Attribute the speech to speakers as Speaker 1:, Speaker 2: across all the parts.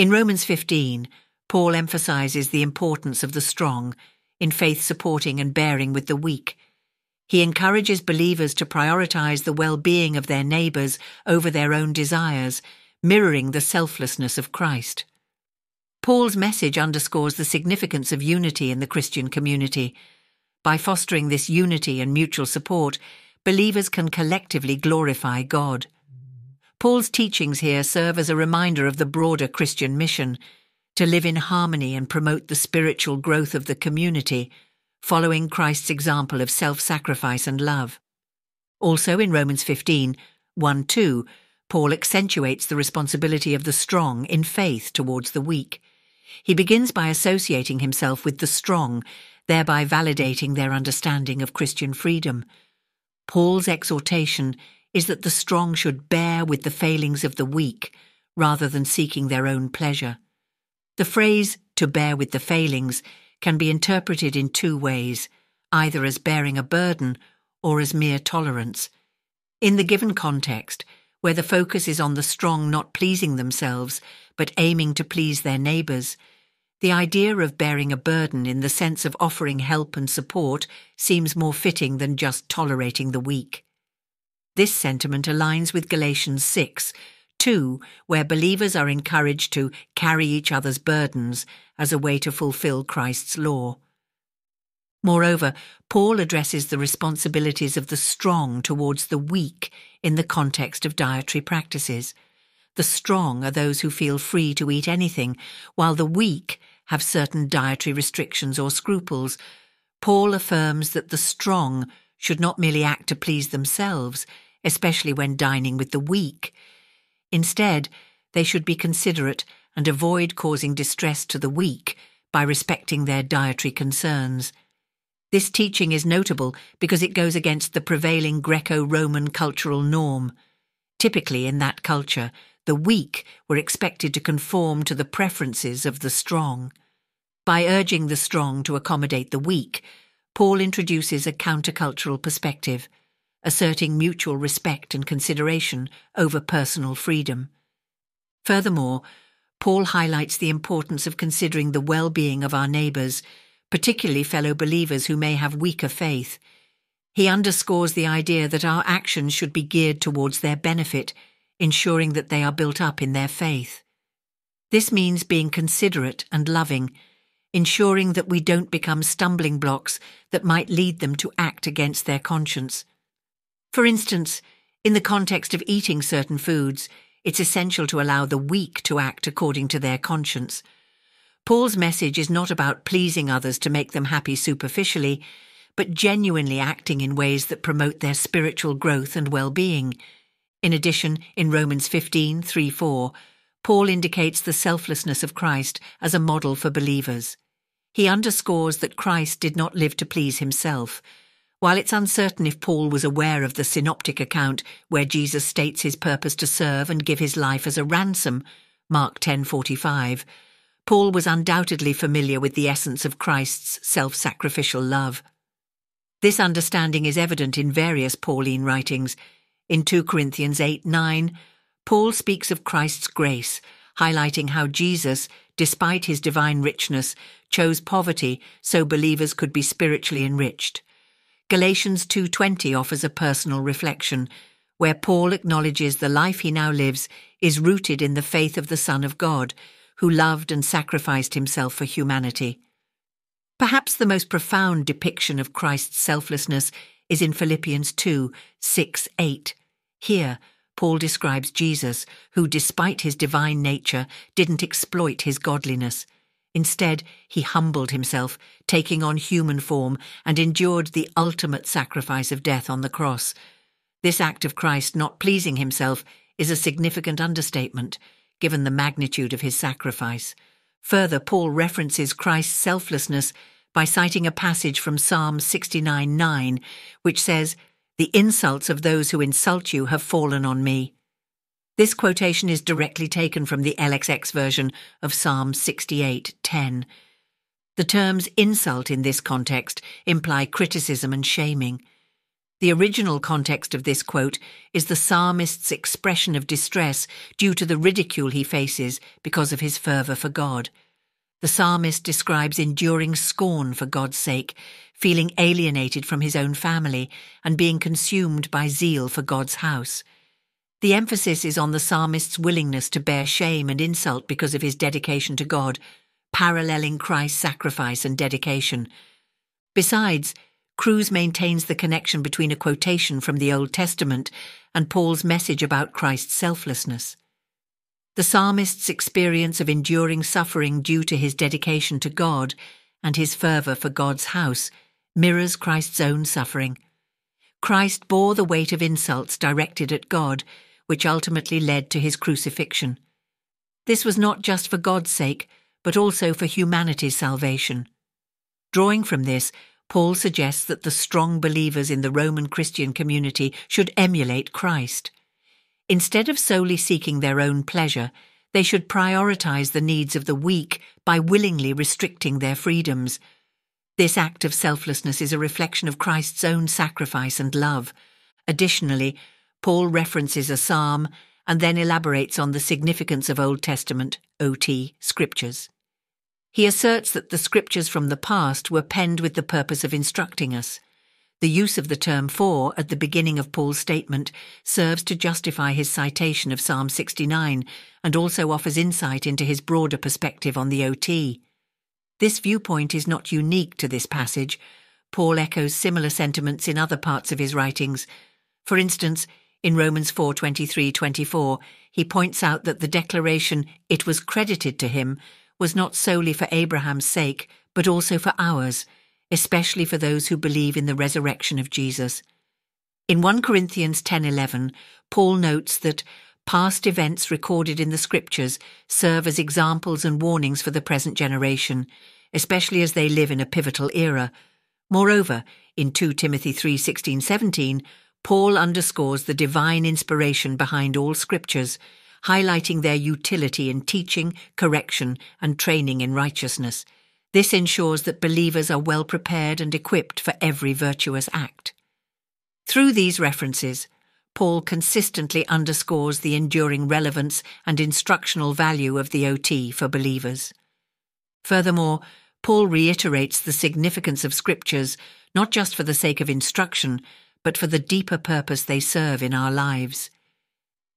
Speaker 1: In Romans 15, Paul emphasizes the importance of the strong in faith supporting and bearing with the weak. He encourages believers to prioritize the well being of their neighbors over their own desires, mirroring the selflessness of Christ. Paul's message underscores the significance of unity in the Christian community. By fostering this unity and mutual support, believers can collectively glorify God. Paul's teachings here serve as a reminder of the broader Christian mission to live in harmony and promote the spiritual growth of the community, following Christ's example of self sacrifice and love. Also in Romans 15, 1 2, Paul accentuates the responsibility of the strong in faith towards the weak. He begins by associating himself with the strong, thereby validating their understanding of Christian freedom. Paul's exhortation is that the strong should bear with the failings of the weak rather than seeking their own pleasure. The phrase, to bear with the failings, can be interpreted in two ways, either as bearing a burden or as mere tolerance. In the given context, where the focus is on the strong not pleasing themselves, but aiming to please their neighbours, the idea of bearing a burden in the sense of offering help and support seems more fitting than just tolerating the weak. This sentiment aligns with Galatians 6, 2, where believers are encouraged to carry each other's burdens as a way to fulfill Christ's law. Moreover, Paul addresses the responsibilities of the strong towards the weak in the context of dietary practices. The strong are those who feel free to eat anything, while the weak have certain dietary restrictions or scruples. Paul affirms that the strong should not merely act to please themselves, especially when dining with the weak. Instead, they should be considerate and avoid causing distress to the weak by respecting their dietary concerns. This teaching is notable because it goes against the prevailing Greco Roman cultural norm. Typically, in that culture, the weak were expected to conform to the preferences of the strong. By urging the strong to accommodate the weak, Paul introduces a countercultural perspective, asserting mutual respect and consideration over personal freedom. Furthermore, Paul highlights the importance of considering the well being of our neighbours, particularly fellow believers who may have weaker faith. He underscores the idea that our actions should be geared towards their benefit, ensuring that they are built up in their faith. This means being considerate and loving ensuring that we don't become stumbling blocks that might lead them to act against their conscience. For instance, in the context of eating certain foods, it's essential to allow the weak to act according to their conscience. Paul's message is not about pleasing others to make them happy superficially, but genuinely acting in ways that promote their spiritual growth and well being. In addition, in Romans 15 3 4, Paul indicates the selflessness of Christ as a model for believers. He underscores that Christ did not live to please himself. While it's uncertain if Paul was aware of the synoptic account where Jesus states his purpose to serve and give his life as a ransom, Mark 10:45, Paul was undoubtedly familiar with the essence of Christ's self-sacrificial love. This understanding is evident in various Pauline writings. In 2 Corinthians 8 9, Paul speaks of Christ's grace, highlighting how Jesus, despite his divine richness, chose poverty so believers could be spiritually enriched. Galatians 2:20 offers a personal reflection where Paul acknowledges the life he now lives is rooted in the faith of the Son of God, who loved and sacrificed himself for humanity. Perhaps the most profound depiction of Christ's selflessness is in Philippians 2 6 8. Here, Paul describes Jesus, who, despite his divine nature, didn't exploit his godliness. Instead, he humbled himself, taking on human form, and endured the ultimate sacrifice of death on the cross. This act of Christ not pleasing himself is a significant understatement, given the magnitude of his sacrifice. Further, Paul references Christ's selflessness by citing a passage from Psalm 69 9, which says, the insults of those who insult you have fallen on me. This quotation is directly taken from the LXX version of Psalm 68:10. The terms insult in this context imply criticism and shaming. The original context of this quote is the psalmist's expression of distress due to the ridicule he faces because of his fervour for God. The psalmist describes enduring scorn for God's sake, feeling alienated from his own family, and being consumed by zeal for God's house. The emphasis is on the psalmist's willingness to bear shame and insult because of his dedication to God, paralleling Christ's sacrifice and dedication. Besides, Kruse maintains the connection between a quotation from the Old Testament and Paul's message about Christ's selflessness. The psalmist's experience of enduring suffering due to his dedication to God and his fervour for God's house mirrors Christ's own suffering. Christ bore the weight of insults directed at God, which ultimately led to his crucifixion. This was not just for God's sake, but also for humanity's salvation. Drawing from this, Paul suggests that the strong believers in the Roman Christian community should emulate Christ. Instead of solely seeking their own pleasure, they should prioritize the needs of the weak by willingly restricting their freedoms. This act of selflessness is a reflection of Christ's own sacrifice and love. Additionally, Paul references a psalm and then elaborates on the significance of Old Testament, OT, scriptures. He asserts that the scriptures from the past were penned with the purpose of instructing us. The use of the term for at the beginning of Paul's statement serves to justify his citation of Psalm 69 and also offers insight into his broader perspective on the OT. This viewpoint is not unique to this passage. Paul echoes similar sentiments in other parts of his writings. For instance, in Romans 4:23-24, he points out that the declaration it was credited to him was not solely for Abraham's sake, but also for ours, especially for those who believe in the resurrection of Jesus. In 1 Corinthians 10:11, Paul notes that past events recorded in the scriptures serve as examples and warnings for the present generation, especially as they live in a pivotal era. Moreover, in 2 Timothy 3:16-17, Paul underscores the divine inspiration behind all scriptures highlighting their utility in teaching, correction, and training in righteousness. This ensures that believers are well prepared and equipped for every virtuous act. Through these references, Paul consistently underscores the enduring relevance and instructional value of the OT for believers. Furthermore, Paul reiterates the significance of scriptures not just for the sake of instruction, but for the deeper purpose they serve in our lives.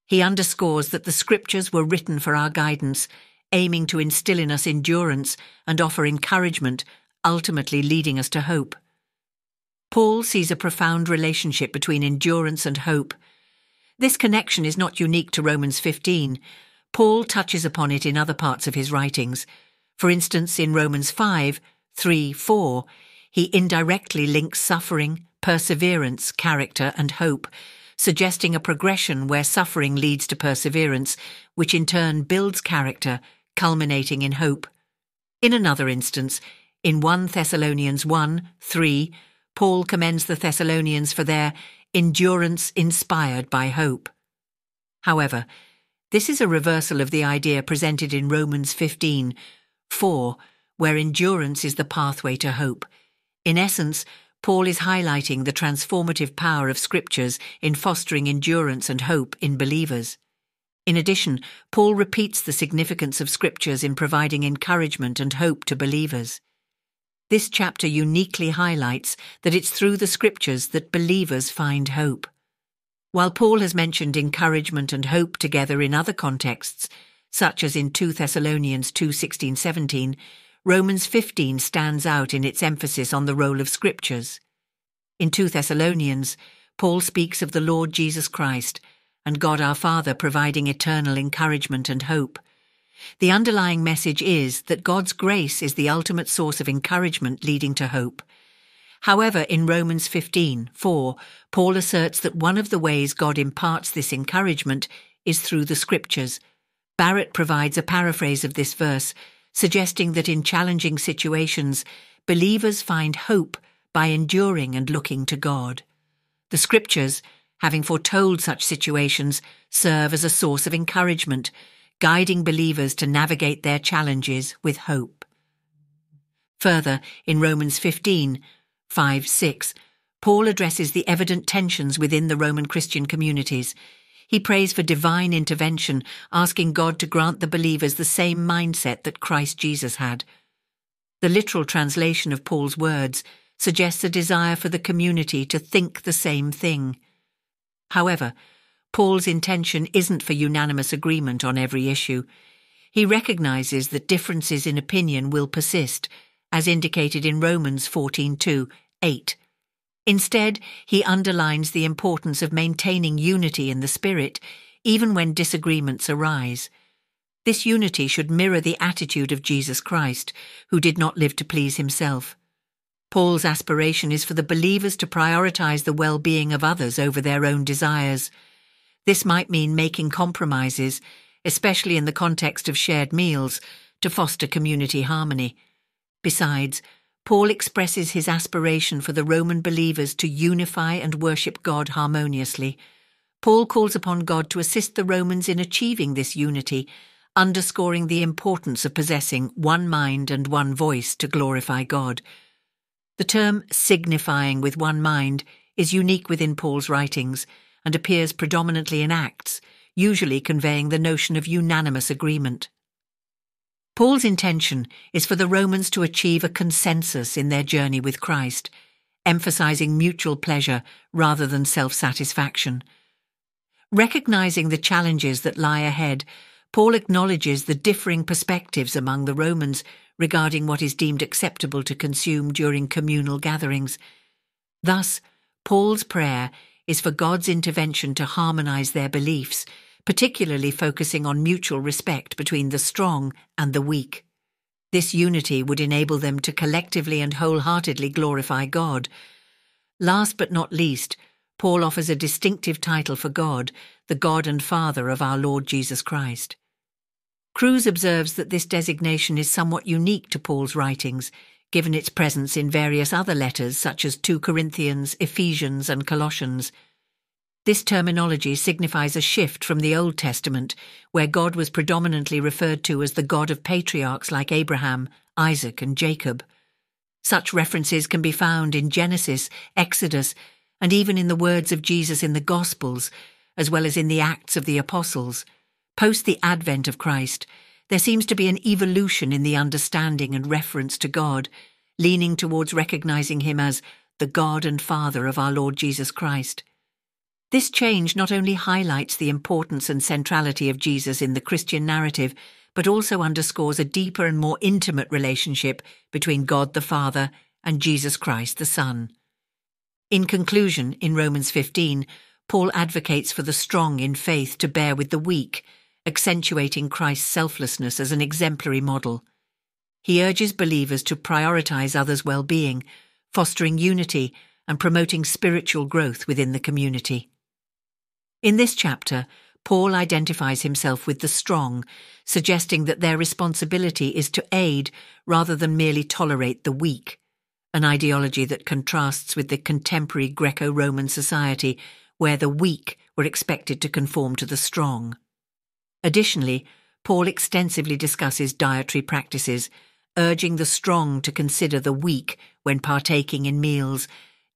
Speaker 1: He underscores that the scriptures were written for our guidance, aiming to instill in us endurance and offer encouragement, ultimately leading us to hope. Paul sees a profound relationship between endurance and hope. This connection is not unique to Romans 15. Paul touches upon it in other parts of his writings. For instance, in Romans 5, 3, 4, he indirectly links suffering, perseverance, character, and hope suggesting a progression where suffering leads to perseverance, which in turn builds character, culminating in hope. In another instance, in 1 Thessalonians 1 3, Paul commends the Thessalonians for their endurance inspired by hope. However, this is a reversal of the idea presented in Romans 15 4, where endurance is the pathway to hope. In essence, Paul is highlighting the transformative power of scriptures in fostering endurance and hope in believers. In addition, Paul repeats the significance of scriptures in providing encouragement and hope to believers. This chapter uniquely highlights that it's through the scriptures that believers find hope. While Paul has mentioned encouragement and hope together in other contexts, such as in 2 Thessalonians 2:16 17, Romans 15 stands out in its emphasis on the role of scriptures. In 2 Thessalonians, Paul speaks of the Lord Jesus Christ and God our Father providing eternal encouragement and hope. The underlying message is that God's grace is the ultimate source of encouragement leading to hope. However, in Romans 15, 4, Paul asserts that one of the ways God imparts this encouragement is through the scriptures. Barrett provides a paraphrase of this verse suggesting that in challenging situations, believers find hope by enduring and looking to God. The scriptures, having foretold such situations, serve as a source of encouragement, guiding believers to navigate their challenges with hope. Further, in Romans 15, 5 6, Paul addresses the evident tensions within the Roman Christian communities. He prays for divine intervention, asking God to grant the believers the same mindset that Christ Jesus had. The literal translation of Paul's words suggests a desire for the community to think the same thing. However, Paul's intention isn't for unanimous agreement on every issue. He recognizes that differences in opinion will persist, as indicated in Romans 14:2, 8. Instead, he underlines the importance of maintaining unity in the Spirit, even when disagreements arise. This unity should mirror the attitude of Jesus Christ, who did not live to please himself. Paul's aspiration is for the believers to prioritize the well being of others over their own desires. This might mean making compromises, especially in the context of shared meals, to foster community harmony. Besides, Paul expresses his aspiration for the Roman believers to unify and worship God harmoniously. Paul calls upon God to assist the Romans in achieving this unity, underscoring the importance of possessing one mind and one voice to glorify God. The term signifying with one mind is unique within Paul's writings and appears predominantly in Acts, usually conveying the notion of unanimous agreement. Paul's intention is for the Romans to achieve a consensus in their journey with Christ, emphasizing mutual pleasure rather than self satisfaction. Recognizing the challenges that lie ahead, Paul acknowledges the differing perspectives among the Romans regarding what is deemed acceptable to consume during communal gatherings. Thus, Paul's prayer is for God's intervention to harmonize their beliefs particularly focusing on mutual respect between the strong and the weak. This unity would enable them to collectively and wholeheartedly glorify God. Last but not least, Paul offers a distinctive title for God, the God and Father of our Lord Jesus Christ. Kruse observes that this designation is somewhat unique to Paul's writings, given its presence in various other letters such as 2 Corinthians, Ephesians, and Colossians. This terminology signifies a shift from the Old Testament, where God was predominantly referred to as the God of patriarchs like Abraham, Isaac, and Jacob. Such references can be found in Genesis, Exodus, and even in the words of Jesus in the Gospels, as well as in the Acts of the Apostles. Post the advent of Christ, there seems to be an evolution in the understanding and reference to God, leaning towards recognizing Him as the God and Father of our Lord Jesus Christ. This change not only highlights the importance and centrality of Jesus in the Christian narrative, but also underscores a deeper and more intimate relationship between God the Father and Jesus Christ the Son. In conclusion, in Romans 15, Paul advocates for the strong in faith to bear with the weak, accentuating Christ's selflessness as an exemplary model. He urges believers to prioritize others' well being, fostering unity and promoting spiritual growth within the community. In this chapter, Paul identifies himself with the strong, suggesting that their responsibility is to aid rather than merely tolerate the weak, an ideology that contrasts with the contemporary Greco Roman society where the weak were expected to conform to the strong. Additionally, Paul extensively discusses dietary practices, urging the strong to consider the weak when partaking in meals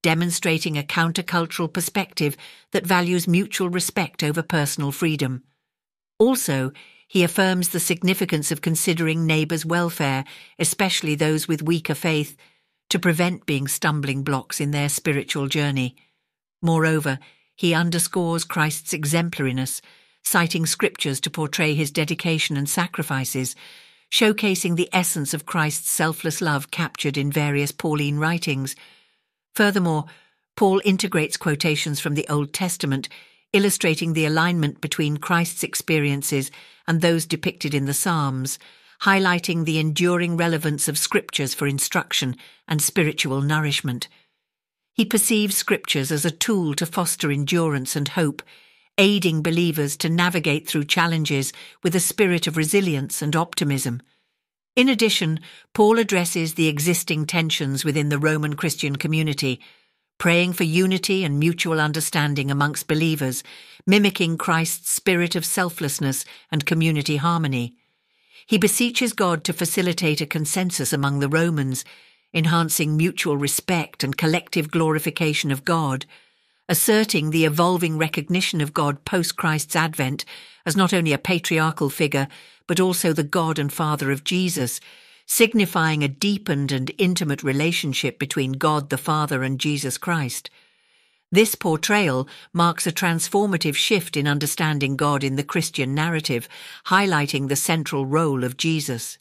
Speaker 1: demonstrating a countercultural perspective that values mutual respect over personal freedom. Also, he affirms the significance of considering neighbours' welfare, especially those with weaker faith, to prevent being stumbling blocks in their spiritual journey. Moreover, he underscores Christ's exemplariness, citing scriptures to portray his dedication and sacrifices, showcasing the essence of Christ's selfless love captured in various Pauline writings. Furthermore, Paul integrates quotations from the Old Testament, illustrating the alignment between Christ's experiences and those depicted in the Psalms, highlighting the enduring relevance of scriptures for instruction and spiritual nourishment. He perceives scriptures as a tool to foster endurance and hope, aiding believers to navigate through challenges with a spirit of resilience and optimism. In addition, Paul addresses the existing tensions within the Roman Christian community, praying for unity and mutual understanding amongst believers, mimicking Christ's spirit of selflessness and community harmony. He beseeches God to facilitate a consensus among the Romans, enhancing mutual respect and collective glorification of God, asserting the evolving recognition of God post Christ's advent as not only a patriarchal figure, but also the God and Father of Jesus, signifying a deepened and intimate relationship between God the Father and Jesus Christ. This portrayal marks a transformative shift in understanding God in the Christian narrative, highlighting the central role of Jesus.